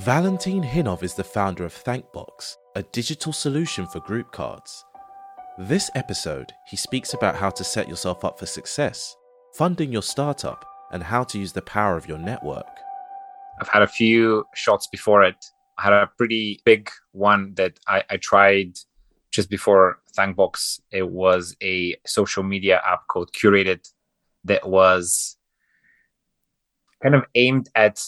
Valentin Hinov is the founder of Thankbox, a digital solution for group cards. This episode, he speaks about how to set yourself up for success, funding your startup, and how to use the power of your network. I've had a few shots before it. I had a pretty big one that I, I tried just before Thankbox. It was a social media app called Curated that was kind of aimed at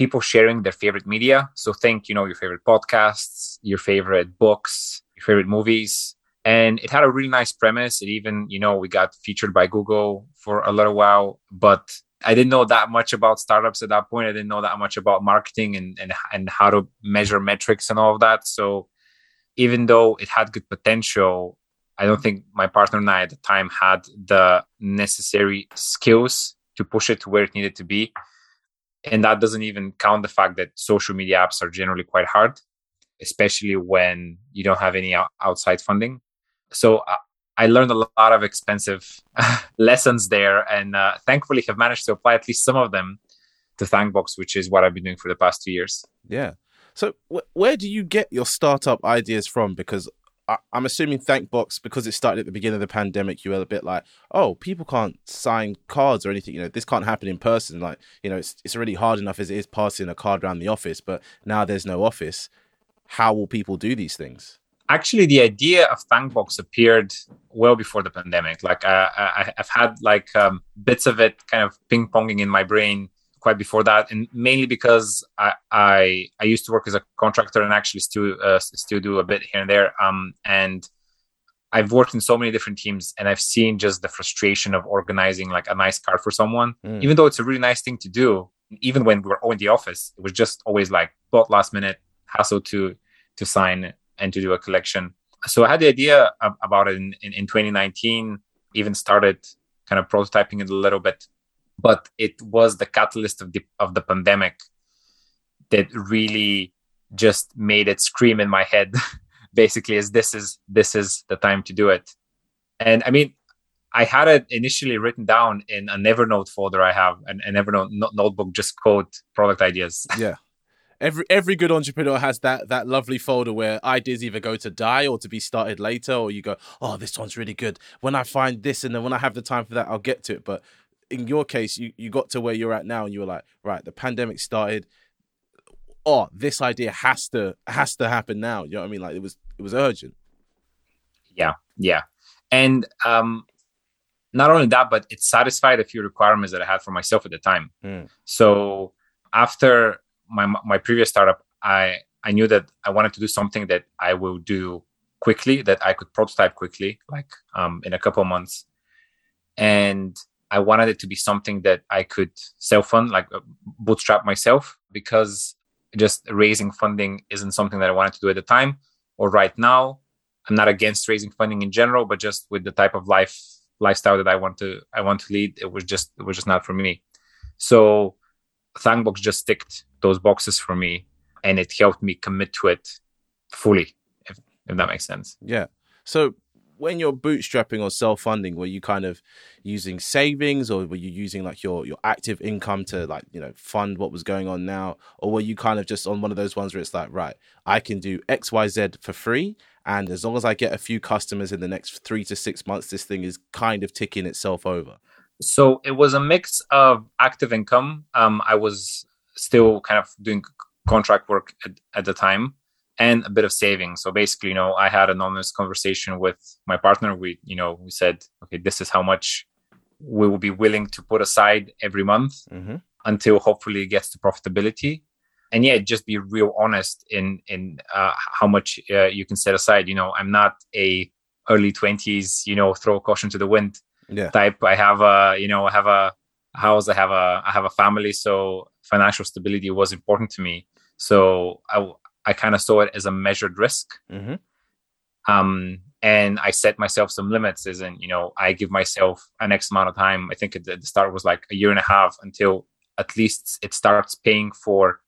people sharing their favorite media. So think, you know, your favorite podcasts, your favorite books, your favorite movies. And it had a really nice premise. It even, you know, we got featured by Google for a little while, but I didn't know that much about startups at that point. I didn't know that much about marketing and, and, and how to measure metrics and all of that. So even though it had good potential, I don't think my partner and I at the time had the necessary skills to push it to where it needed to be. And that doesn't even count the fact that social media apps are generally quite hard, especially when you don't have any outside funding. So uh, I learned a lot of expensive lessons there, and uh, thankfully have managed to apply at least some of them to Thankbox, which is what I've been doing for the past two years. Yeah. So wh- where do you get your startup ideas from? Because I- am assuming Thankbox, because it started at the beginning of the pandemic, you were a bit like, oh, people can't sign cards or anything. You know, this can't happen in person. Like, you know, it's it's already hard enough as it is passing a card around the office, but now there's no office. How will people do these things? Actually, the idea of Thankbox appeared well before the pandemic. Like, uh, I, I've had like um, bits of it kind of ping ponging in my brain quite before that, and mainly because I I, I used to work as a contractor and actually still uh, still do a bit here and there. Um, and I've worked in so many different teams, and I've seen just the frustration of organizing like a nice card for someone, mm. even though it's a really nice thing to do. Even when we were all in the office, it was just always like bought last minute hassle to to sign and to do a collection. So I had the idea about it in, in, in 2019. Even started kind of prototyping it a little bit but it was the catalyst of the of the pandemic that really just made it scream in my head basically as this is this is the time to do it. And i mean i had it initially written down in a nevernote folder i have an, a evernote no- notebook just code product ideas. Yeah. Every every good entrepreneur has that that lovely folder where ideas either go to die or to be started later or you go oh this one's really good. When i find this and then when i have the time for that i'll get to it. But in your case, you, you got to where you're at now and you were like, right, the pandemic started. Oh, this idea has to has to happen now. You know what I mean? Like it was it was urgent. Yeah, yeah. And um not only that, but it satisfied a few requirements that I had for myself at the time. Mm. So after my my previous startup, I I knew that I wanted to do something that I will do quickly, that I could prototype quickly, like um, in a couple of months. And I wanted it to be something that I could self fund, like uh, bootstrap myself, because just raising funding isn't something that I wanted to do at the time or right now. I'm not against raising funding in general, but just with the type of life lifestyle that I want to I want to lead, it was just it was just not for me. So Thankbox just ticked those boxes for me and it helped me commit to it fully, if, if that makes sense. Yeah. So when you're bootstrapping or self-funding were you kind of using savings or were you using like your your active income to like you know fund what was going on now? Or were you kind of just on one of those ones where it's like right i can do xyz for free and as long as i get a few customers in the next three to six months this thing is kind of ticking itself over so it was a mix of active income. Um, i was still kind of doing contract work at, at the time and a bit of savings. So basically, you know, I had an honest conversation with my partner. We, you know, we said, okay, this is how much we will be willing to put aside every month mm-hmm. until hopefully it gets to profitability. And yeah, just be real honest in in uh, how much uh, you can set aside. You know, I'm not a early twenties, you know, throw caution to the wind yeah. type. I have a, you know, I have a house, I have a, I have a family, so financial stability was important to me. So I, I kind of saw it as a measured risk. Mm-hmm. Um, and I set myself some limits, as in, you know, I give myself an X amount of time. I think at the start was like a year and a half until at least it starts paying for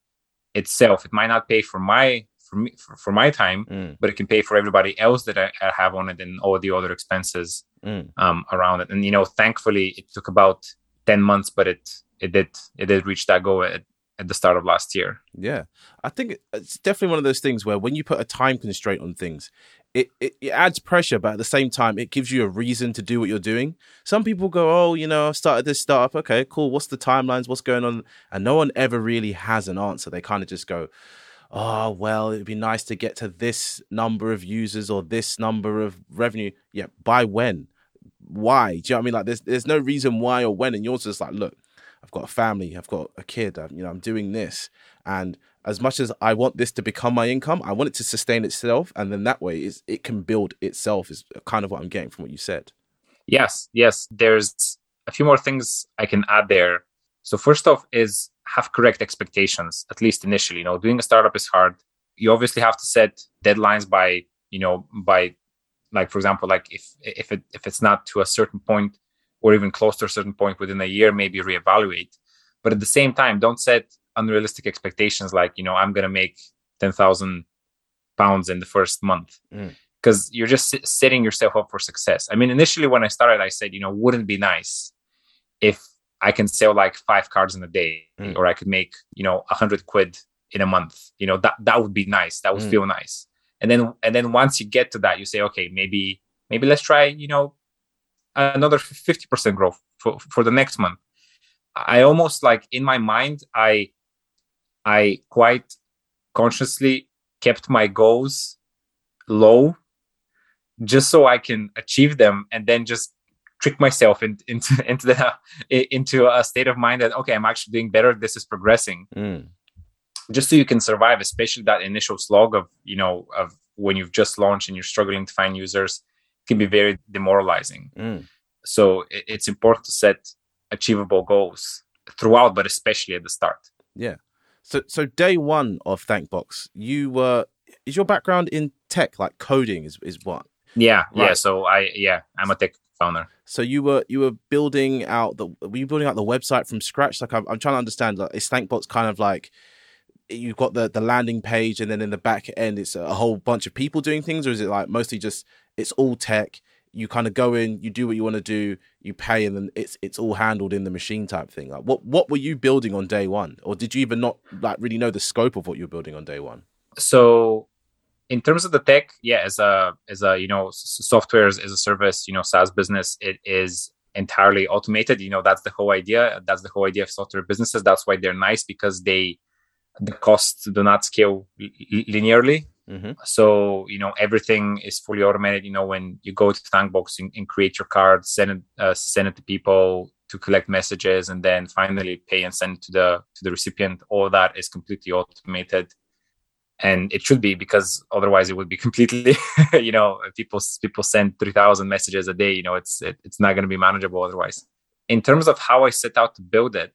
itself. It might not pay for my for me for, for my time, mm. but it can pay for everybody else that I, I, have on it and all the other expenses mm. um, around it. And you know, thankfully, it took about ten months, but it it did it did reach that goal at, at the start of last year. Yeah, I think it's definitely one of those things where when you put a time constraint on things, it, it, it adds pressure, but at the same time, it gives you a reason to do what you're doing. Some people go, Oh, you know, I've started this startup. Okay, cool. What's the timelines? What's going on? And no one ever really has an answer. They kind of just go, Oh, well, it'd be nice to get to this number of users or this number of revenue. Yeah, by when? Why? Do you know what I mean? Like, there's, there's no reason why or when. And yours is like, Look, I've got a family, I've got a kid, I'm, you know, I'm doing this. And as much as I want this to become my income, I want it to sustain itself, and then that way it can build itself. Is kind of what I'm getting from what you said. Yes, yes. There's a few more things I can add there. So first off, is have correct expectations at least initially. You know, doing a startup is hard. You obviously have to set deadlines by you know by like for example like if if it if it's not to a certain point or even close to a certain point within a year, maybe reevaluate. But at the same time, don't set unrealistic expectations like you know i'm going to make 10,000 pounds in the first month because mm. you're just setting yourself up for success i mean initially when i started i said you know wouldn't be nice if i can sell like five cards in a day mm. or i could make you know 100 quid in a month you know that that would be nice that would mm. feel nice and then and then once you get to that you say okay maybe maybe let's try you know another 50% growth for, for the next month. I almost like in my mind i I quite consciously kept my goals low just so I can achieve them and then just trick myself in, into into the into a state of mind that okay I'm actually doing better. This is progressing. Mm. just so you can survive especially that initial slog of you know of when you've just launched and you're struggling to find users can be very demoralizing mm. so it, it's important to set achievable goals throughout but especially at the start yeah so so day one of Thankbox, you were is your background in tech, like coding is is what? Yeah, right. yeah. So I yeah, I'm a tech founder. So you were you were building out the were you building out the website from scratch? Like I'm, I'm trying to understand. Like is Thankbox kind of like you've got the the landing page, and then in the back end it's a whole bunch of people doing things, or is it like mostly just it's all tech? you kind of go in, you do what you want to do, you pay, and then it's it's all handled in the machine type thing. Like, what what were you building on day one, or did you even not like really know the scope of what you were building on day one? So, in terms of the tech, yeah, as a as a you know software as, as a service, you know SaaS business, it is entirely automated. You know that's the whole idea. That's the whole idea of software businesses. That's why they're nice because they the costs do not scale linearly Mm-hmm. So you know everything is fully automated. You know when you go to Thankbox and, and create your card, send it uh, send it to people to collect messages, and then finally pay and send to the to the recipient. All that is completely automated, and it should be because otherwise it would be completely. you know people people send three thousand messages a day. You know it's it, it's not going to be manageable otherwise. In terms of how I set out to build it,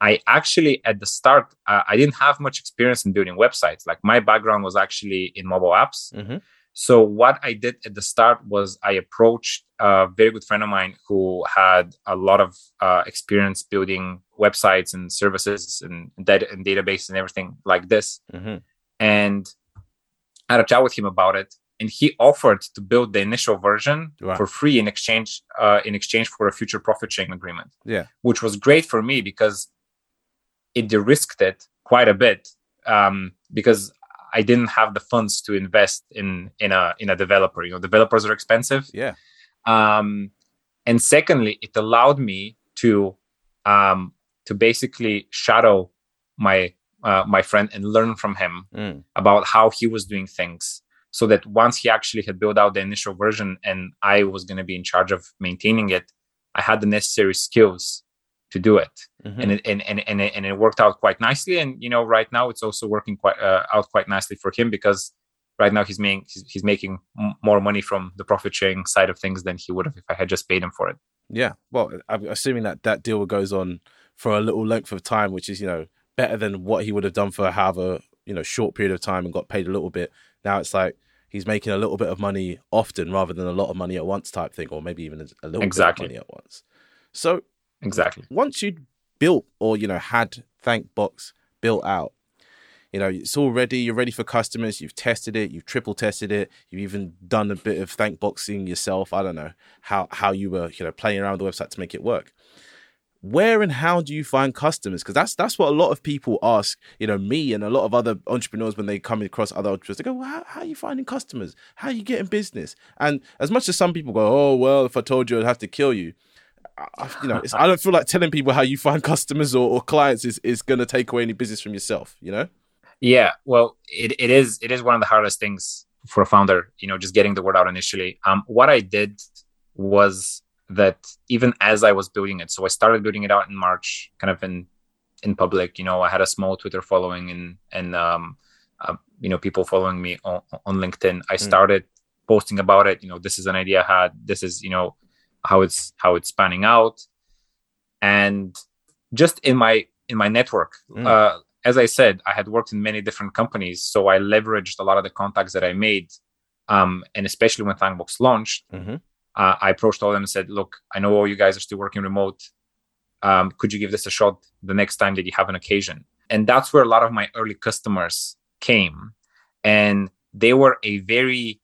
I actually, at the start, uh, I didn't have much experience in building websites. Like my background was actually in mobile apps. Mm-hmm. So what I did at the start was I approached a very good friend of mine who had a lot of uh, experience building websites and services and, data and database and everything like this. Mm-hmm. And I had a chat with him about it, and he offered to build the initial version wow. for free in exchange uh, in exchange for a future profit sharing agreement. Yeah, which was great for me because it de-risked it quite a bit um, because I didn't have the funds to invest in in a in a developer. You know, developers are expensive. Yeah. Um, and secondly, it allowed me to um, to basically shadow my uh, my friend and learn from him mm. about how he was doing things so that once he actually had built out the initial version and I was going to be in charge of maintaining it, I had the necessary skills to do it. Mm-hmm. and, it and, and, and, it, and it worked out quite nicely. And you know right now it's also working quite uh, out quite nicely for him because right now he's making he's, he's making m- more money from the profit sharing side of things than he would have if i had just paid him for it. Yeah. Well i'm assuming that that deal goes on for a little length of time which is you know better than what he would have done for however you know short period of time and got paid a little bit. Now it's like he's making a little bit of money often rather than a lot of money at once type thing or maybe even a little exactly. bit of money at once. So Exactly. Once you'd built or you know had Thankbox built out, you know it's all ready. You're ready for customers. You've tested it. You've triple tested it. You've even done a bit of Thankboxing yourself. I don't know how how you were you know playing around with the website to make it work. where and how do you find customers? Because that's that's what a lot of people ask. You know, me and a lot of other entrepreneurs when they come across other entrepreneurs, they go, well, how, how, are you finding customers? How are you getting business?" And as much as some people go, "Oh, well, if I told you, I'd have to kill you," I, you know, I don't feel like telling people how you find customers or, or clients is is going to take away any business from yourself. You know? Yeah, well, it, it is it is one of the hardest things for a founder. You know, just getting the word out initially. Um, what I did was that even as I was building it, so I started building it out in March, kind of in in public. You know, I had a small Twitter following and and um, uh, you know people following me on, on LinkedIn. I hmm. started mm. posting about it. You know, this is an idea I had. This is you know how it's how it's spanning out, and just in my in my network. Mm. Uh, as I said, I had worked in many different companies, so I leveraged a lot of the contacts that I made, um, and especially when Thankbox launched. Mm-hmm uh, I approached all of them and said, "Look, I know all you guys are still working remote. Um, could you give this a shot the next time that you have an occasion?" And that's where a lot of my early customers came, and they were a very,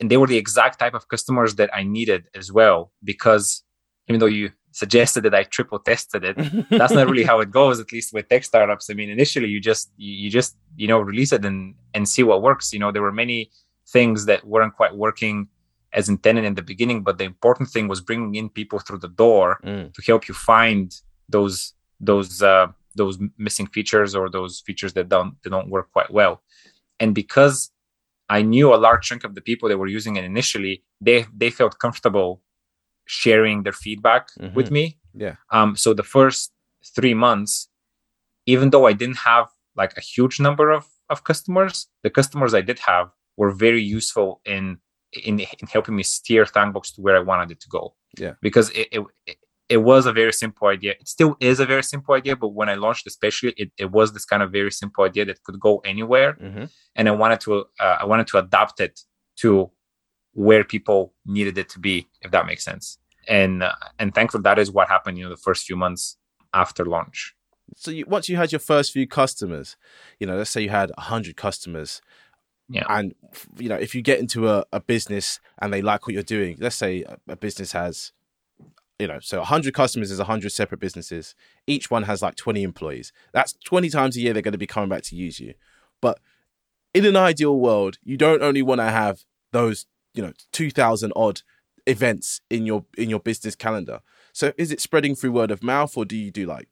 and they were the exact type of customers that I needed as well. Because even though you suggested that I triple tested it, that's not really how it goes. At least with tech startups, I mean, initially you just you just you know release it and and see what works. You know, there were many things that weren't quite working as intended in the beginning but the important thing was bringing in people through the door mm. to help you find those those uh, those missing features or those features that don't that don't work quite well and because i knew a large chunk of the people that were using it initially they they felt comfortable sharing their feedback mm-hmm. with me yeah um so the first three months even though i didn't have like a huge number of of customers the customers i did have were very useful in in, in helping me steer Thankbox to where I wanted it to go. Yeah. Because it, it, it was a very simple idea. It still is a very simple idea, but when I launched, especially, it, it was this kind of very simple idea that could go anywhere, mm-hmm. and I wanted to uh, I wanted to adapt it to where people needed it to be, if that makes sense. And uh, and thankfully, that is what happened. You know, the first few months after launch. So you, once you had your first few customers, you know, let's say you had hundred customers, yeah. And you know, if you get into a, a business and they like what you're doing, let's say a, a business has, you know, so 100 customers is 100 separate businesses. Each one has like 20 employees. That's 20 times a year they're going to be coming back to use you. But in an ideal world, you don't only want to have those, you know, 2000 odd events in your in your business calendar. So is it spreading through word of mouth or do you do like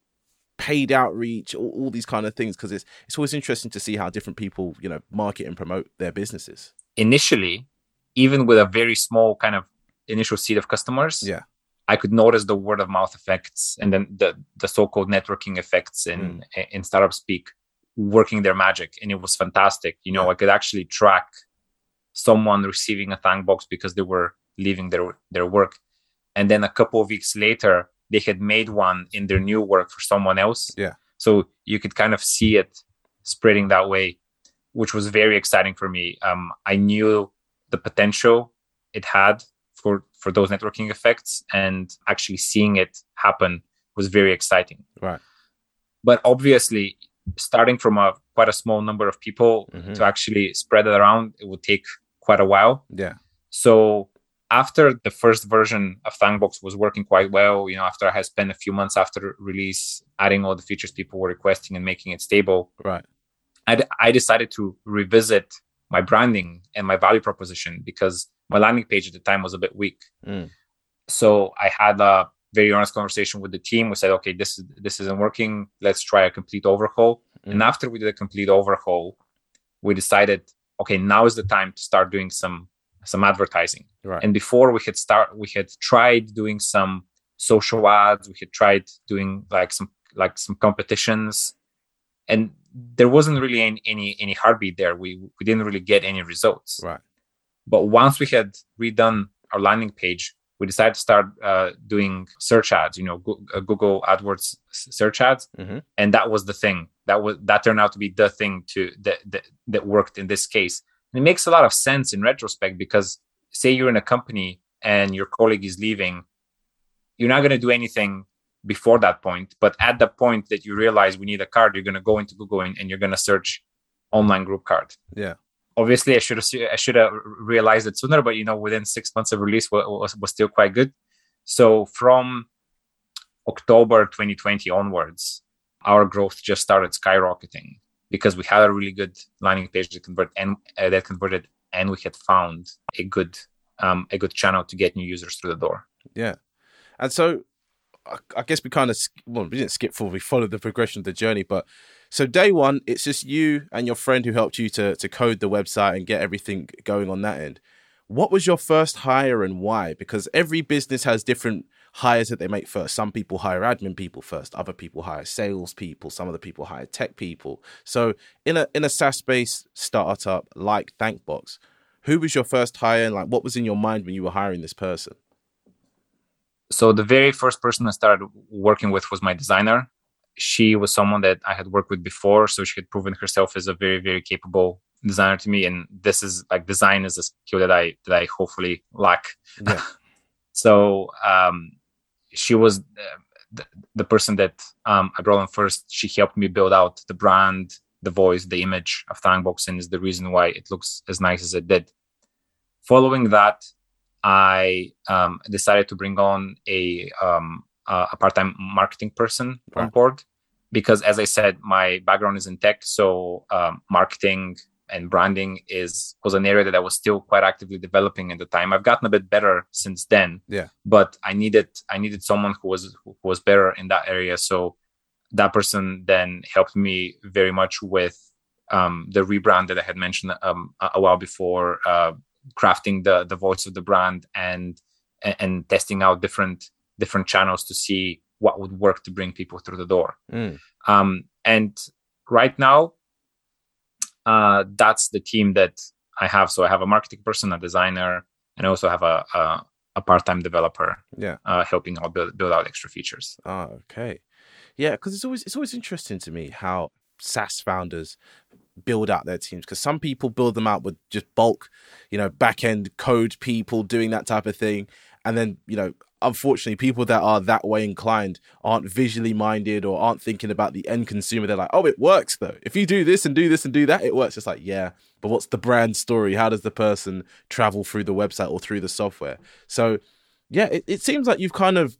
paid outreach, all, all these kind of things, because it's it's always interesting to see how different people, you know, market and promote their businesses. Initially, even with a very small kind of initial seed of customers, yeah, I could notice the word of mouth effects and then the the so-called networking effects in mm. in startup speak working their magic, and it was fantastic. You know, yeah. I could actually track someone receiving a Thankbox because they were leaving their their work, and then a couple of weeks later they had made one in their new work for someone else. Yeah. So you could kind of see it spreading that way, which was very exciting for me. Um, I knew the potential it had for for those networking effects, and actually seeing it happen was very exciting. Right. But obviously, starting from a quite a small number of people mm-hmm. to actually spread it around, it would take quite a while. Yeah. So after the first version of Thankbox was working quite well, you know, after I had spent a few months after release adding all the features people were requesting and making it stable, right? I, I decided to revisit my branding and my value proposition because my landing page at the time was a bit weak. Mm. So I had a very honest conversation with the team. We said, okay, this is this isn't working. Let's try a complete overhaul. Mm. And after we did a complete overhaul, we decided, okay, now is the time to start doing some some advertising. Right. And before we had start, we had tried doing some social ads. We had tried doing like some like some competitions, and there wasn't really any any, any heartbeat there. We we didn't really get any results. Right. But once we had redone our landing page, we decided to start uh, doing search ads. You know, uh, Google AdWords search ads, mm-hmm. and that was the thing. That was that turned out to be the thing to that that, that worked in this case it makes a lot of sense in retrospect because say you're in a company and your colleague is leaving, you're not going to do anything before that point. But at the point that you realize we need a card, you're going to go into Google and, and you're going to search online group card. Yeah. Obviously, I should have I should have realized it sooner, but you know, within six months of release was, was, still quite good. So from October 2020 onwards, our growth just started skyrocketing because we had a really good landing page that convert and uh, that converted, and we had found a good um, a good channel to get new users through the door. Yeah, and so I guess we kind of well, we didn't skip forward. We followed the progression of the journey, but so day one, it's just you and your friend who helped you to to code the website and get everything going on that end. What was your first hire and why? Because every business has different hires that they make first. Some people hire admin people first, other people hire sales people, some other people hire tech people. So in a in a SaaS based startup like Thankbox, who was your first hire and like what was in your mind when you were hiring this person? So the very first person I started working with was my designer. She was someone that I had worked with before, so she had proven herself as a very, very capable designer to me. And this is like design is a skill that I that I hopefully lack. Yeah. so um, she was the, the person that um, I brought on first. She helped me build out the brand, the voice, the image of Thankbox, and is the reason why it looks as nice as it did. Following that, I um, decided to bring on a um, a part-time marketing person on board because, as I said, my background is in tech, so um, marketing and branding is was an area that I was still quite actively developing at the time. I've gotten a bit better since then. Yeah. But I needed I needed someone who was who was better in that area. So that person then helped me very much with um, the rebrand that I had mentioned um, a while before, uh, crafting the the voice of the brand and and testing out different different channels to see what would work to bring people through the door. Mm. Um, and right now, uh, that's the team that I have. So I have a marketing person, a designer, and I also have a a, a part-time developer. Yeah, uh, helping out build build out extra features. Oh, okay. Yeah, because it's always it's always interesting to me how SaaS founders build out their teams because some people build them out with just bulk, you know, back end code people doing that type of thing, and then you know unfortunately, people that are that way inclined aren't visually minded or aren't thinking about the end consumer. They're like, oh, it works though. If you do this and do this and do that, it works. It's like, yeah, but what's the brand story? How does the person travel through the website or through the software? So, yeah, it, it seems like you've kind of,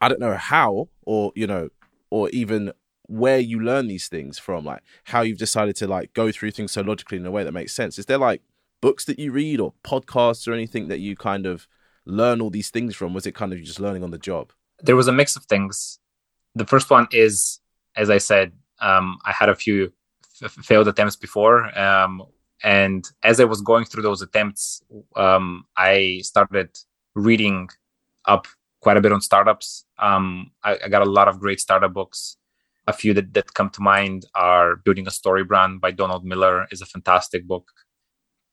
I don't know how or, you know, or even where you learn these things from, like how you've decided to like go through things so logically in a way that makes sense. Is there like books that you read or podcasts or anything that you kind of learn all these things from? Was it kind of just learning on the job? There was a mix of things. The first one is, as I said, um, I had a few f- failed attempts before. Um, and as I was going through those attempts, um, I started reading up quite a bit on startups. Um, I, I, got a lot of great startup books. A few that, that come to mind are Building a Story Brand by Donald Miller is a fantastic book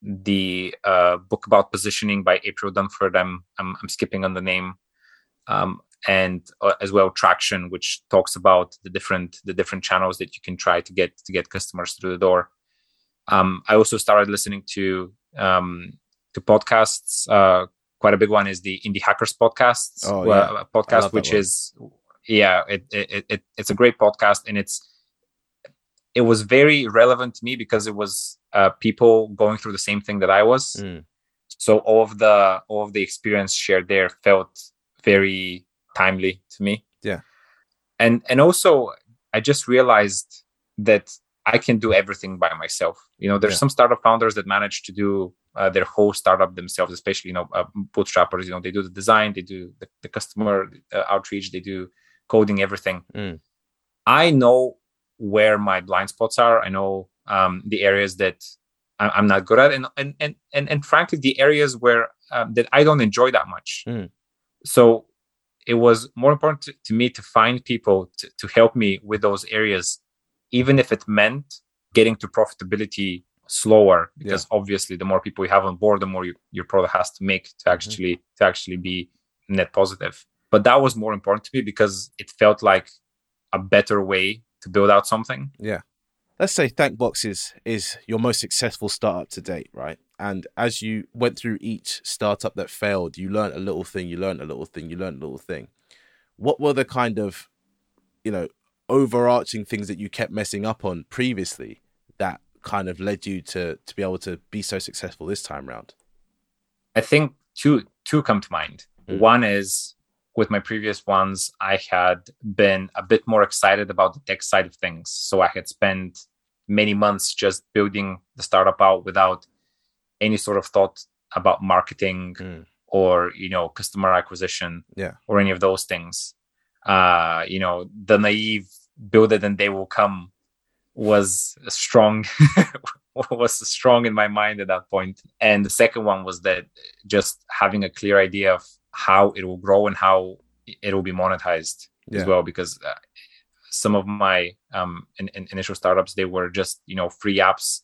the uh, book about positioning by April Dunford. I'm I'm, I'm skipping on the name, um, and uh, as well Traction, which talks about the different the different channels that you can try to get to get customers through the door. Um, I also started listening to um, to podcasts. Uh, quite a big one is the Indie Hackers podcasts, oh, yeah. uh, podcast, which is yeah, it, it, it it's a great podcast, and it's it was very relevant to me because it was uh, people going through the same thing that I was. Mm. So all of the all of the experience shared there felt very timely to me. Yeah, and and also I just realized that I can do everything by myself. You know, there's yeah. some startup founders that manage to do uh, their whole startup themselves, especially you know uh, bootstrappers. You know, they do the design, they do the, the customer uh, outreach, they do coding, everything. Mm. I know where my blind spots are. I know um, the areas that I'm not good at, and and and and, and frankly, the areas where um, that I don't enjoy that much. Mm. So it was more important to, to me to find people to, to help me with those areas, even if it meant getting to profitability slower because yeah. obviously the more people you have on board the more you, your product has to make to mm-hmm. actually mm-hmm. to actually be net positive but that was more important to me because it felt like a better way to build out something. Yeah. Let's say Thankbox is, is your most successful startup to date, right? And as you went through each startup that failed, you learned a little thing, you learned a little thing, you learned a little thing. What were the kind of, you know, overarching things that you kept messing up on previously that kind of led you to to be able to be so successful this time around? I think two two come to mind. Mm. One is with my previous ones, I had been a bit more excited about the tech side of things. So I had spent many months just building the startup out without any sort of thought about marketing mm. or you know customer acquisition yeah or any of those things uh you know the naive build it and they will come was strong was strong in my mind at that point. point and the second one was that just having a clear idea of how it will grow and how it will be monetized yeah. as well because uh, some of my um in, in initial startups they were just you know free apps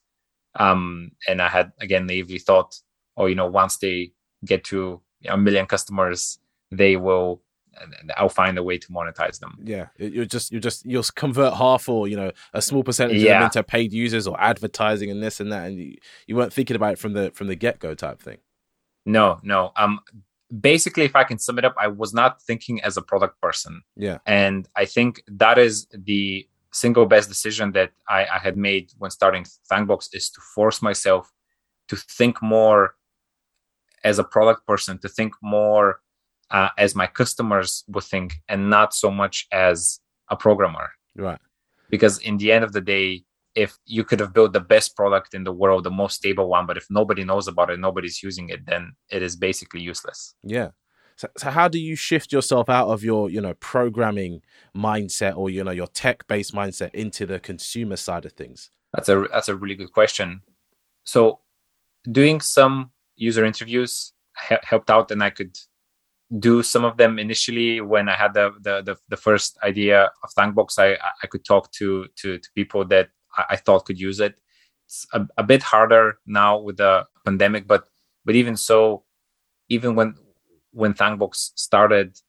um and i had again naively thought oh you know once they get to a million customers they will I'll find a way to monetize them. Yeah, you're just you're just you'll convert half or you know a small percentage yeah. of them into paid users or advertising and this and that, and you, you weren't thinking about it from the from the get go type thing. No, no. Um, basically, if I can sum it up, I was not thinking as a product person. Yeah, and I think that is the single best decision that I, I had made when starting Thankbox is to force myself to think more as a product person, to think more uh, as my customers would think and not so much as a programmer. Right. Because in the end of the day if you could have built the best product in the world the most stable one but if nobody knows about it nobody's using it then it is basically useless. Yeah. So, so how do you shift yourself out of your you know programming mindset or you know your tech based mindset into the consumer side of things? That's a that's a really good question. So doing some user interviews helped out and i could do some of them initially when I had the the the, the first idea of Thankbox. I I could talk to to, to people that I, I, thought could use it. It's a, a bit harder now with the pandemic, but but even so, even when when Thankbox started,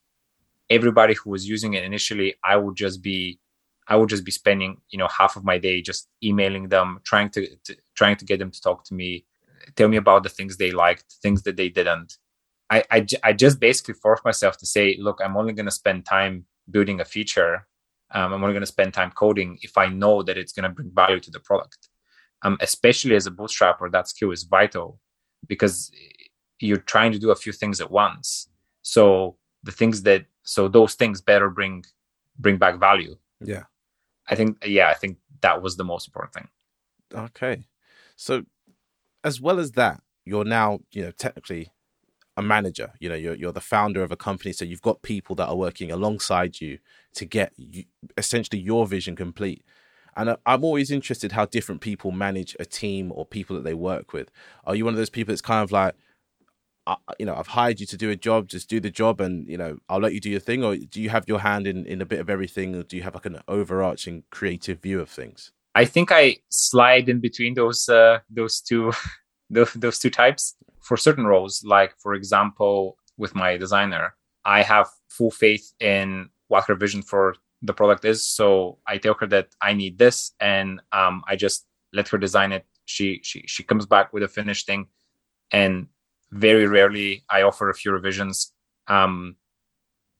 everybody who was using it initially, I would just be I would just be spending you know half of my day just emailing them, trying to, to trying to get them to talk to me, tell me about the things they liked, things that they didn't I, I, I just basically forced myself to say, look, I'm only going to spend time building a feature. Um, I'm only going to spend time coding if I know that it's going to bring value to the product. Um, especially as a bootstrapper, that skill is vital because you're trying to do a few things at once. So the things that so those things better bring bring back value. Yeah, I think yeah, I think that was the most important thing. Okay, so as well as that, you're now you know technically a manager you know you're, you're the founder of a company so you've got people that are working alongside you to get you, essentially your vision complete. And i'm always interested how different people manage a team or people that they work with. Are you one of those people that's kind of like uh, you know i've hired you to do a job just do the job and you know i'll let you do your thing or do you have your hand in in a bit of everything or do you have like an overarching creative view of things? I think i slide in between those uh those two those, those two types for certain roles, like for example, with my designer, I have full faith in what her vision for the product is. So I tell her that I need this, and um, I just let her design it. She she she comes back with a finished thing, and very rarely I offer a few revisions, um,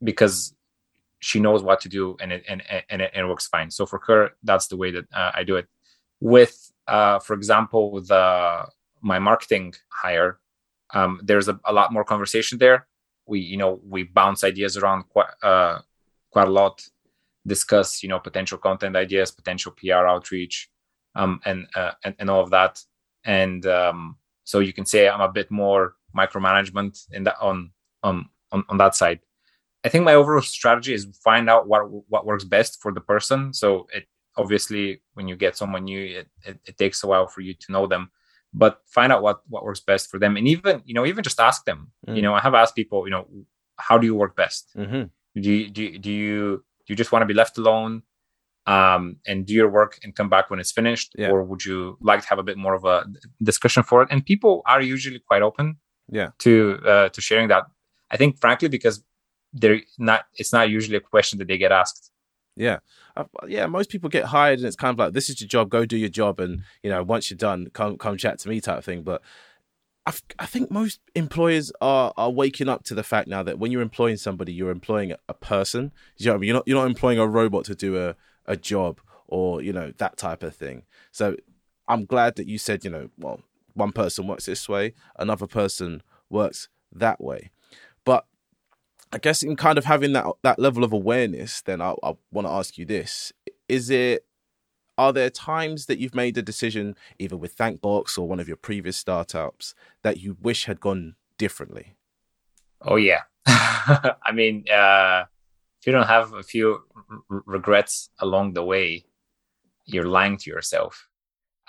because she knows what to do and it and and it, and it works fine. So for her, that's the way that uh, I do it. With uh, for example, the my marketing hire, um, there's a, a, lot more conversation there. We, you know, we bounce ideas around quite, uh, quite a lot, discuss, you know, potential content ideas, potential PR outreach, um, and, uh, and, and all of that. And um, so you can say I'm a bit more micromanagement in that on on on, on that side. I think my overall strategy is find out what what works best for the person. So it obviously when you get someone new, it, it, it takes a while for you to know them but find out what what works best for them. And even you know even just ask them mm. you know i have asked people you know how do you work best? Mm-hmm. do you do, you, do you do you just want to be left alone um, and do your work and come back when it's finished? Yeah. or would you like to have a bit more of a discussion for it? And people are usually quite open yeah. to uh, to sharing that. I think frankly because they're not it's not usually a question that they get asked. Yeah, yeah. Most people get hired, and it's kind of like this is your job. Go do your job, and you know once you're done, come come chat to me type thing. But I, I think most employers are are waking up to the fact now that when you're employing somebody, you're employing a person. You know I mean? You're not you're not employing a robot to do a a job or you know that type of thing. So I'm glad that you said you know well one person works this way, another person works that way. I guess in kind of having that that level of awareness, then I, I want to ask you this: Is it are there times that you've made a decision, either with Thankbox or one of your previous startups, that you wish had gone differently? Oh yeah, I mean, uh, if you don't have a few r- regrets along the way, you're lying to yourself.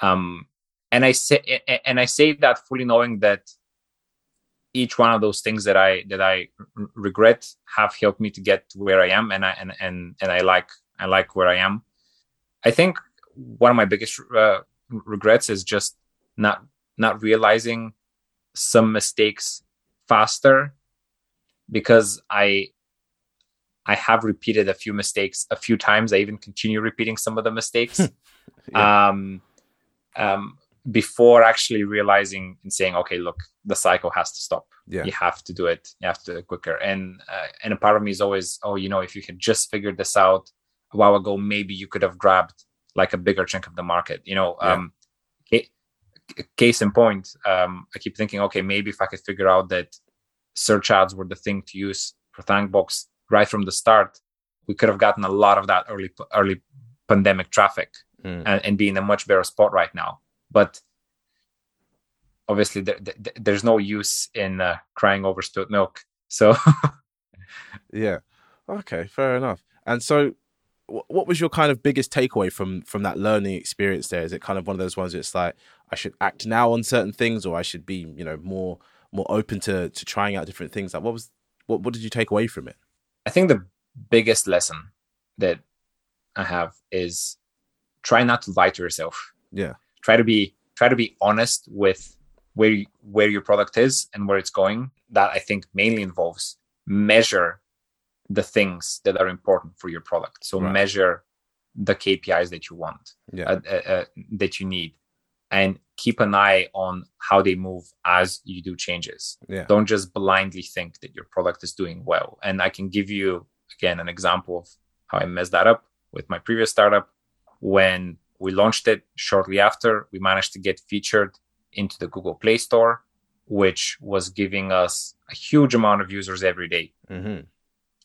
Um, and I say, and I say that fully knowing that each one of those things that I that I regret have helped me to get to where I am, and I and and and I like I like where I am. I think one of my biggest uh, regrets is just not not realizing some mistakes faster because I I have repeated a few mistakes a few times. I even continue repeating some of the mistakes. yeah. um, um, before actually realizing and saying, okay, look, the cycle has to stop. Yeah. You have to do it. You have to do it quicker. And uh, and a part of me is always, oh, you know, if you had just figured this out a while ago, maybe you could have grabbed like a bigger chunk of the market. You know, yeah. um, case in point, um, I keep thinking, okay, maybe if I could figure out that search ads were the thing to use for Thankbox right from the start, we could have gotten a lot of that early early pandemic traffic mm. and, and be in a much better spot right now but obviously there, there, there's no use in uh, crying over spilt milk so yeah. Okay fair enough. And so what was your kind of biggest takeaway from from that learning experience there? Is it kind of one of those ones it's like i should act now on certain things or i should be you know more more open to to trying out different things? Like what was what, what did you take away from it? I think the biggest lesson that i have is try not to lie to yourself. Yeah try to be try to be honest with where you, where your product is and where it's going that i think mainly involves measure the things that are important for your product so right. measure the kpis that you want yeah. uh, uh, uh, that you need and keep an eye on how they move as you do changes yeah. don't just blindly think that your product is doing well and i can give you again an example of how i messed that up with my previous startup when we launched it shortly after. We managed to get featured into the Google Play Store, which was giving us a huge amount of users every day. Mm-hmm.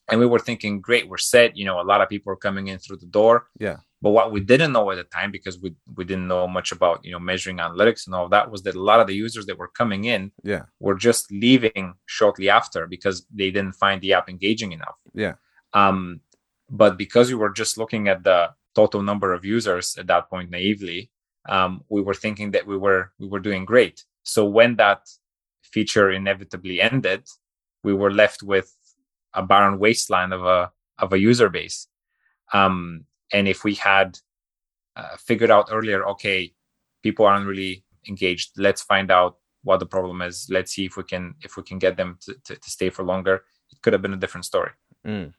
And we were thinking, great, we're set. You know, a lot of people are coming in through the door. Yeah. But what we didn't know at the time, because we we didn't know much about you know measuring analytics and all that, was that a lot of the users that were coming in, yeah, were just leaving shortly after because they didn't find the app engaging enough. Yeah. Um, but because we were just looking at the total number of users at that point naively um, we were thinking that we were we were doing great. So when that feature inevitably ended we were left with a barren wasteland of a of a user base. Um, and if we had uh, figured out earlier okay people aren't really engaged let's find out what the problem is. Let's see if we can if we can get them to, to, to stay for longer. It could have been a different story. Mm.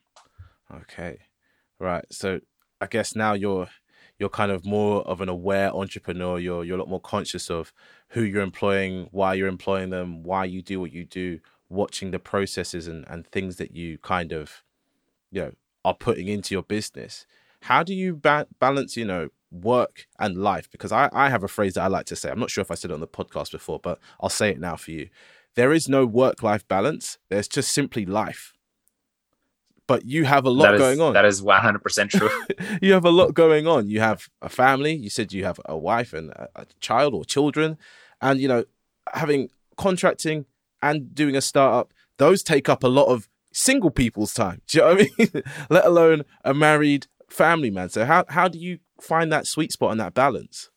okay. Right. So I guess now you're you're kind of more of an aware entrepreneur. You're you're a lot more conscious of who you're employing, why you're employing them, why you do what you do, watching the processes and, and things that you kind of you know are putting into your business. How do you ba- balance, you know, work and life? Because I, I have a phrase that I like to say. I'm not sure if I said it on the podcast before, but I'll say it now for you. There is no work life balance. There's just simply life but you have a lot is, going on. That is 100% true. you have a lot going on. You have a family. You said you have a wife and a, a child or children. And, you know, having contracting and doing a startup, those take up a lot of single people's time. Do you know what I mean? Let alone a married family man. So how, how do you find that sweet spot and that balance?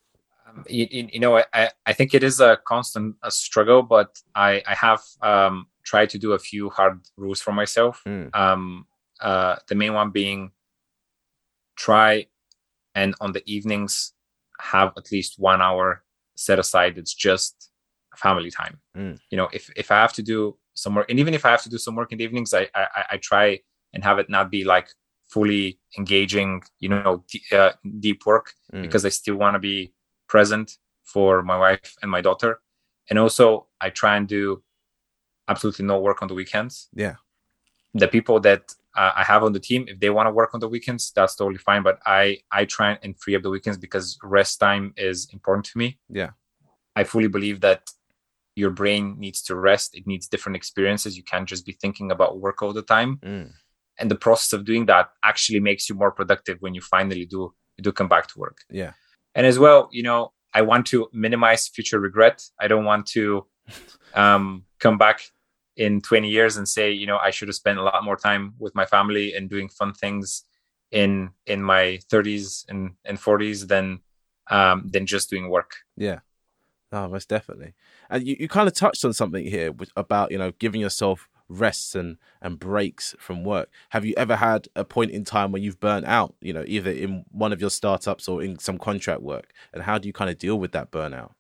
Um, you, you, know, I, I think it is a constant a struggle, but I, I have um, tried to do a few hard rules for myself. Mm. Um, uh, the main one being try and on the evenings have at least one hour set aside. It's just family time. Mm. you know if if i have to do some work and even if i have to do some work in the evenings i i, I try and have it not be like fully engaging you know d- uh, deep work mm. because i still want to be present for my wife and my daughter. And also i try and do absolutely no work on the weekends. Yeah the people that uh, I have on the team. If they want to work on the weekends, that's totally fine. But I I try and free up the weekends because rest time is important to me. Yeah, I fully believe that your brain needs to rest it needs different experiences you can't just be thinking about work all the time Mm. and the process of doing that actually makes you more productive when you finally do you do come back to work Yeah. and as well you know i want to minimize future regret i don't want to um, come back in 20 years and say you know i should have spent a lot more time with my family and doing fun things in in my 30s and, and 40s than um, than just doing work Yeah. No, most definitely. And you, you kind of touched on something here with, about, you know, giving yourself rests and, and breaks from work. Have you ever had a point in time when you've burnt out, you know, either in one of your startups or in some contract work? And how do you kind of deal with that burnout?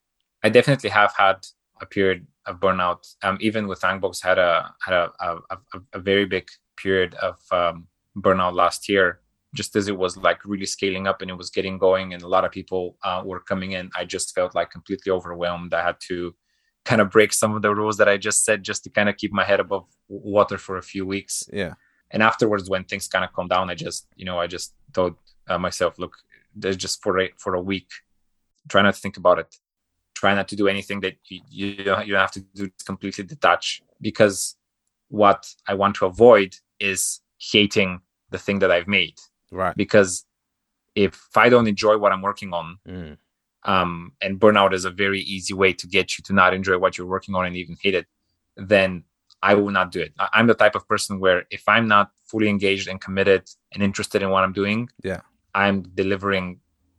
I definitely have had a period of burnout. Um, even with Thankbox, had a had a a, a, very big period of um, burnout last year. Just as it was like really scaling up and it was getting going, and a lot of people uh, were coming in, I just felt like completely overwhelmed. I had to kind of break some of the rules that I just said, just to kind of keep my head above water for a few weeks. Yeah. And afterwards, when things kind of calmed down, I just, you know, I just told uh, myself, look, there's just for a for a week, try not to think about it try not to do anything that you, you don't have to do completely detach because what i want to avoid is hating the thing that i've made Right. because if i don't enjoy what i'm working on Mm. um, and burnout is a very easy way to get you to not enjoy what you're working on and even hate it then i will not do it i'm the type of person where if i'm not fully engaged and committed and interested in what i'm doing Yeah. i'm delivering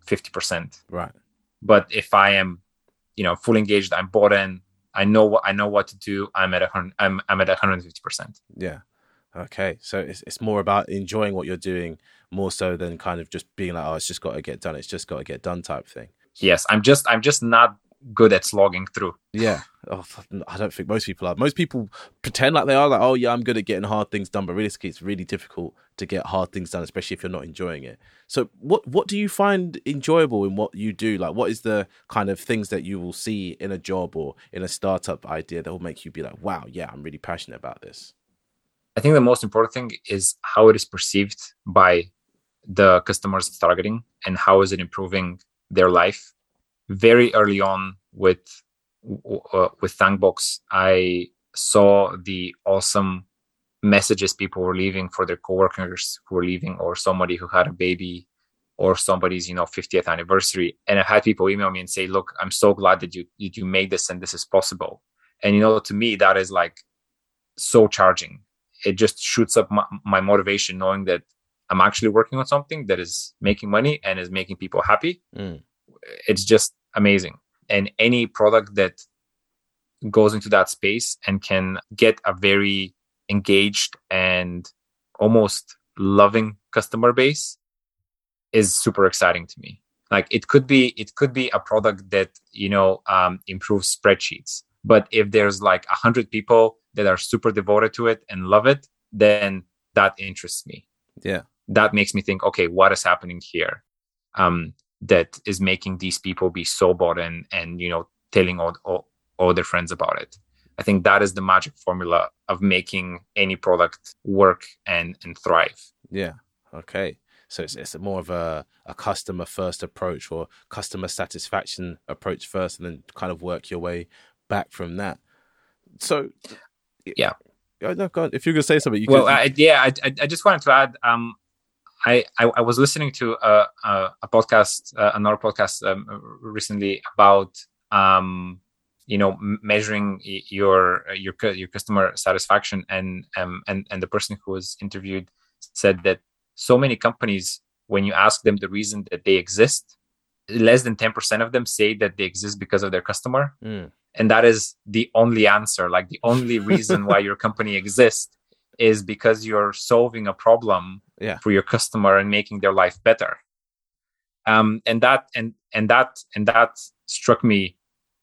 50% Right. but if i am you know fully engaged i'm bought in i know what i know what to do i'm at a hundred i'm, I'm at 150% Yeah. Okay. So it's it's more about enjoying what you're doing more so than kind of just being like, oh, it's just got to get done. It's just got to get done type thing. yes i'm just i'm just not good at slogging through Yeah. Oh, I don't think most people are. Most people pretend like they are, like, oh, yeah, I'm good at getting hard things done. But realistically, it's really difficult to get hard things done, especially if you're not enjoying it. So, what what do you find enjoyable in what you do? Like, what is the kind of things that you will see in a job or in a startup idea that will make you be like, wow, yeah, I'm really passionate about this? i think the most important thing is how it is perceived by the customers it's targeting and how is it improving their life very early on with uh, with thankbox i saw the awesome messages people were leaving for their coworkers who were leaving or somebody who had a baby or somebody's you know 50th anniversary. And i had people email me and say look i'm so glad that you you made this and this is possible. And you know to me that is like so charging. It just shoots up my, my motivation knowing that i'm actually working on something that is making money and is making people happy. Mm. It's just amazing. And any product that goes into that space and can get a very engaged and almost loving customer base is super exciting to me. Like it could be it could be a product that you know um, improves spreadsheets. But if there's like a hundred people that are super devoted to it and love it then that interests me. Yeah. that makes me think okay what is happening here? Um, that is making these people be so bought in and you know telling all, all, all their friends about it i think that is the magic formula of making any product work and and thrive Yeah. Okay. So it's it's more of a, a customer first approach or customer satisfaction approach first, and then kind of work your way back from that. So Yeah. No. If you're gonna say something, you well can. I, yeah I, I I just wanted to add um I, I, I was listening to a, a, a podcast, uh, another podcast um, recently about, um, you know, measuring your your your customer satisfaction, and um, and and the person who was interviewed said that so many companies, when you ask them the reason that they exist, less than ten percent of them say that they exist because of their customer, Mm. and that is the only answer. Like the only reason why your company exists is because you're solving a problem Yeah. for your customer and making their life better um and that and and that and that struck me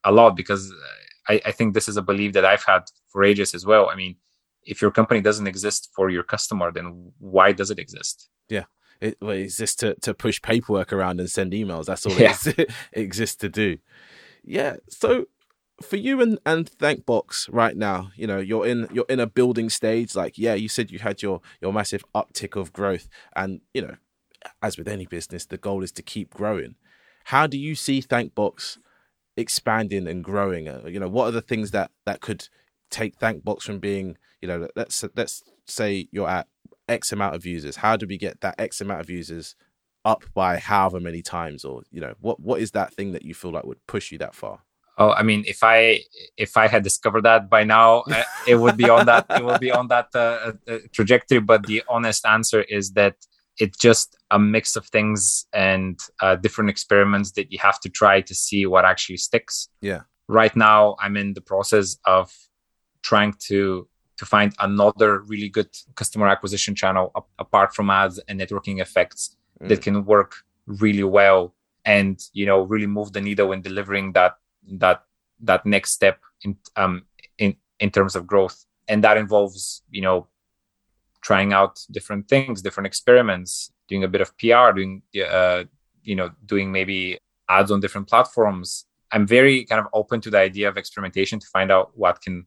a lot because I, I think this is a belief that i've had for ages as well i mean if your company doesn't exist for your customer then why does it exist Yeah It, well, just to, to push paperwork around and send emails. That's all Yeah. it exists to do. Yeah. So for you and and Thankbox right now, you know, you're in you're in a building stage. Like, yeah, you said you had your your massive uptick of growth, and you know, as with any business, the goal is to keep growing. How do you see Thankbox expanding and growing? Uh, you know, what are the things that that could take Thankbox from being, you know, let's let's say you're at X amount of users. How do we get that X amount of users up by however many times, or you know, what what is that thing that you feel like would push you that far? Oh, I mean, if I if I had discovered that by now, it would be on that it would be on that uh, uh, uh, trajectory. But the honest answer is that it's just a mix of things and uh, different experiments that you have to try to see what actually sticks. Yeah. Right now, I'm in the process of trying to to find another really good customer acquisition channel apart from ads and networking effects mm. that can work really well and you know really move the needle in delivering that that that next step in um in in terms of growth. And that involves you know trying out different things different experiments doing a bit of pr doing uh you know doing maybe ads on different platforms. I'm very kind of open to the idea of experimentation to find out what can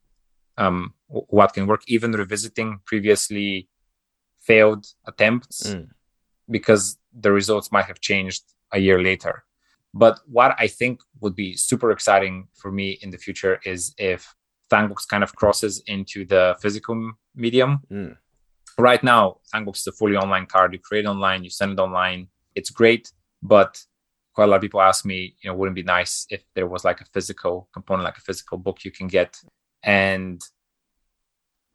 um what can work even revisiting previously failed attempts mm. because the results might have changed a year later but what I think would be super exciting for me in the future is if Thankbox kind of crosses into the physical medium. Mm. Right now, Thankbox is a fully online card. You create online, you send it online. It's great, but quite a lot of people ask me, you know, wouldn't it be nice if there was like a physical component, like a physical book you can get? And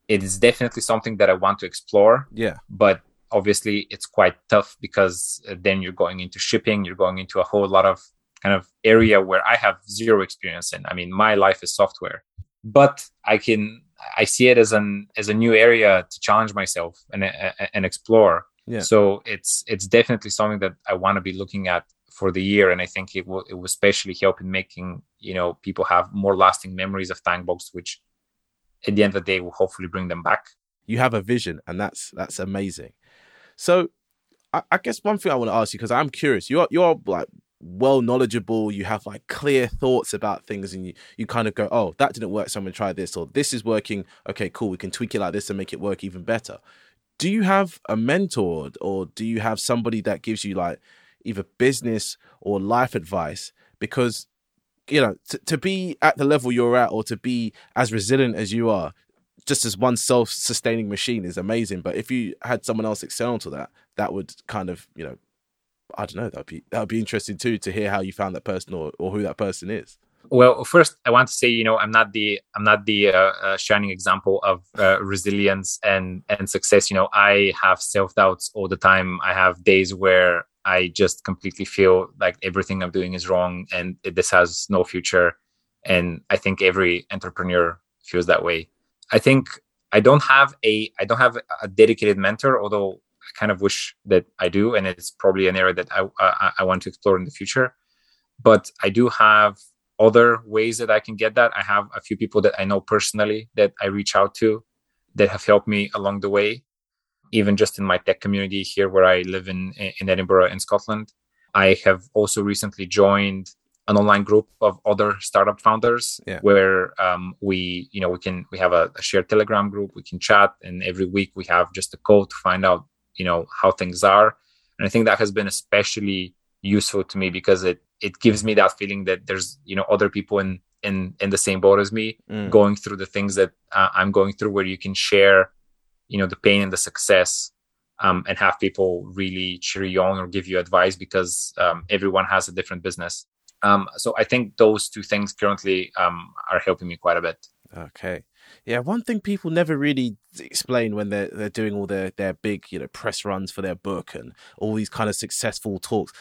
it is definitely something that I want to explore. Yeah. But obviously it's quite tough because uh, then you're going into shipping you're going into a whole lot of kind of area where i have zero experience in. I mean my life is software but i can i see it as an as a new area to challenge myself and uh, and explore. Yeah. so it's it's definitely something that i want to be looking at for the year and i think it will it will especially help in making you know people have more lasting memories of Thankbox which at the end of the day will hopefully bring them back. You have a vision and that's that's amazing so I, I guess one thing I want to ask you because I'm curious. You're you're like well knowledgeable. You have like clear thoughts about things, and you you kind of go, oh, that didn't work, so I'm gonna try this, or this is working. Okay, cool. We can tweak it like this and make it work even better. Do you have a mentor, or do you have somebody that gives you like either business or life advice? Because you know, to, to be at the level you're at, or to be as resilient as you are, just as one self-sustaining machine is amazing. But if you had someone else external to that, that would kind of, you know, I don't know, that'd be that'd be interesting too to hear how you found that person or, or who that person is. Well, first I want to say, you know, I'm not the I'm not the uh, uh, shining example of uh, resilience and and success. You know, I have self doubts all the time. I have days where I just completely feel like everything I'm doing is wrong and this has no future. And I think every entrepreneur feels that way. I think I don't have a I don't have a dedicated mentor, although I kind of wish that I do, and it's probably an area that I I, I want to explore in the future. But I do have other ways that I can get that. I have a few people that I know personally that I reach out to that have helped me along the way, even just in my tech community here where I live in in Edinburgh in Scotland. I have also recently joined an online group of other startup founders yeah. where um, we you know we can we have a, a, shared telegram group we can chat and every week we have just a call to find out you know how things are and i think that has been especially useful to me because it it gives me that feeling that there's you know other people in in in the same boat as me mm. going through the things that uh, i'm going through where you can share you know the pain and the success um, and have people really cheer you on or give you advice because um, everyone has a different business um, so I think those two things currently um, are helping me quite a bit. Okay. Yeah, one thing people never really explain when they're they're doing all their their big, you know, press runs for their book and all these kind of successful talks.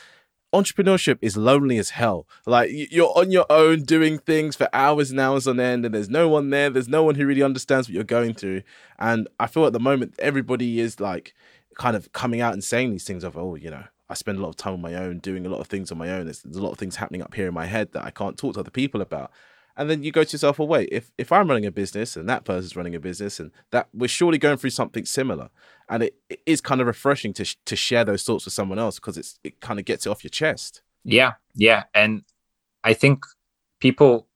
Entrepreneurship is lonely as hell. Like you're on your own doing things for hours and hours on end, and there's no one there. There's no one who really understands what you're going through. And I feel at the moment everybody is like kind of coming out and saying these things of, oh, you know, I spend a lot of time on my own, doing a lot of things on my own. There's, there's, a lot of things happening up here in my head that I can't talk to other people about. And then you go to yourself, well, wait, if, if I'm running a business and that person's running a business and that we're surely going through something similar. And it, it is kind of refreshing to, to share those thoughts with someone else because it's, it kind of gets it off your chest. Yeah. Yeah. And I think people,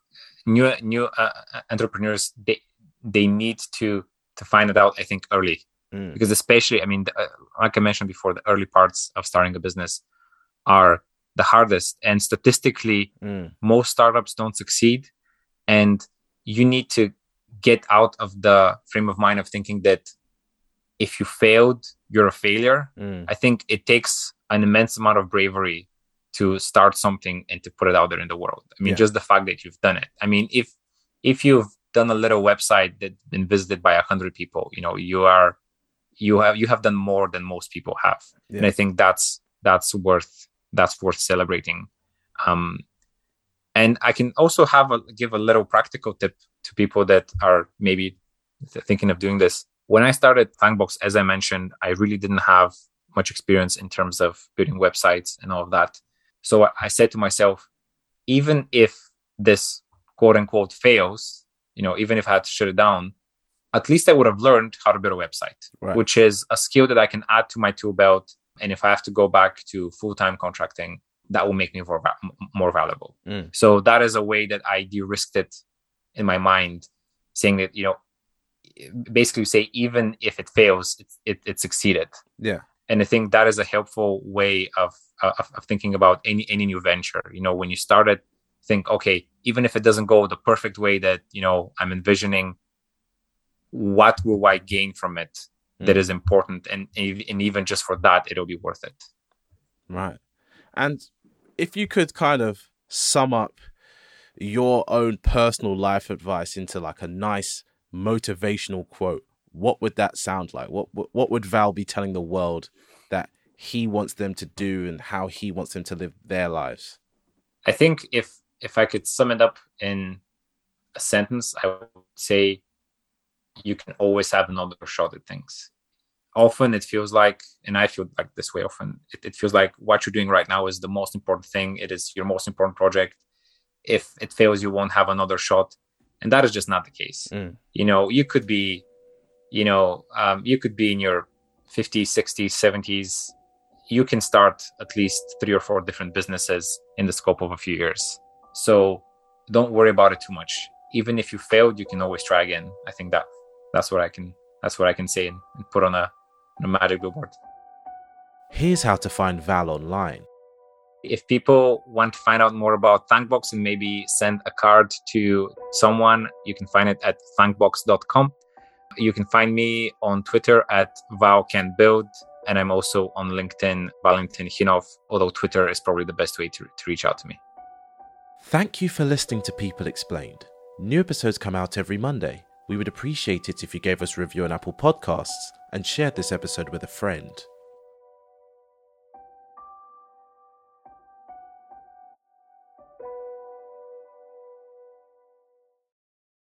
new, new uh, uh entrepreneurs, they, they need to, to find it out, I think, early mm. because especially i mean the, uh, like i mentioned before the early parts of starting a business are the hardest. And statistically, Mm. most startups don't succeed. And you need to get out of the frame of mind of thinking that if you failed, you're a failure. Mm. I think it takes an immense amount of bravery to start something and to put it out there in the world. I mean, Yeah. just the fact that you've done it. I mean, if if you've done a little website that's been visited by a hundred people, you know, you are you have you have done more than most people have. And I think that's that's worth that's worth celebrating. Um and I can also have a give a little practical tip to people that are maybe thinking of doing this. When I started Thankbox, as I mentioned, I really didn't have much experience in terms of building websites and all of that. So I- I said to myself, even if this quote unquote fails, you know, even if I had to shut it down, at least I would have learned how to build a website, Right. which is a skill that I can add to my tool belt. And if I have to go back to full time contracting, that will make me more, more valuable. Mm. So that is a way that I de-risked it in my mind, saying that you know, basically say even if it fails, it it, it succeeded. Yeah. And I think that is a helpful way of, of of thinking about any any new venture. You know, when you start it, think okay, even if it doesn't go the perfect way that you know I'm envisioning, what will I gain from it that Mm. is important, and and even just for that, it'll be worth it. Right. And if you could kind of sum up your own personal life advice into like a nice motivational quote, what would that sound like? What what, what would Val be telling the world that he wants them to do and how he wants them to live their lives? I think if if I could sum it up in a sentence, I would say you can always have another shot at things. Often it feels like, and I feel like this way often, it, it feels like what you're doing right now is the most important thing. It is your most important project. If it fails, you won't have another shot. And that is just not the case. Mm. You know, you could be, you know, um, you could be in your 50s, 60s, 70s. You can start at least three or four different businesses in the scope of a few years. So don't worry about it too much. Even if you failed, you can always try again. I think that that's what I can that's what I can say and, and put on a, on a magic billboard. Here's how to find Val online. If people want to find out more about Thankbox and maybe send a card to someone, you can find it at thankbox.com. You can find me on Twitter at ValCanBuild, and I'm also on LinkedIn, Valentin Hinov, although Twitter is probably the best way to, to reach out to me. Thank you for listening to People Explained. New episodes come out every Monday. We would appreciate it if you gave us a review on Apple Podcasts and shared this episode with a friend.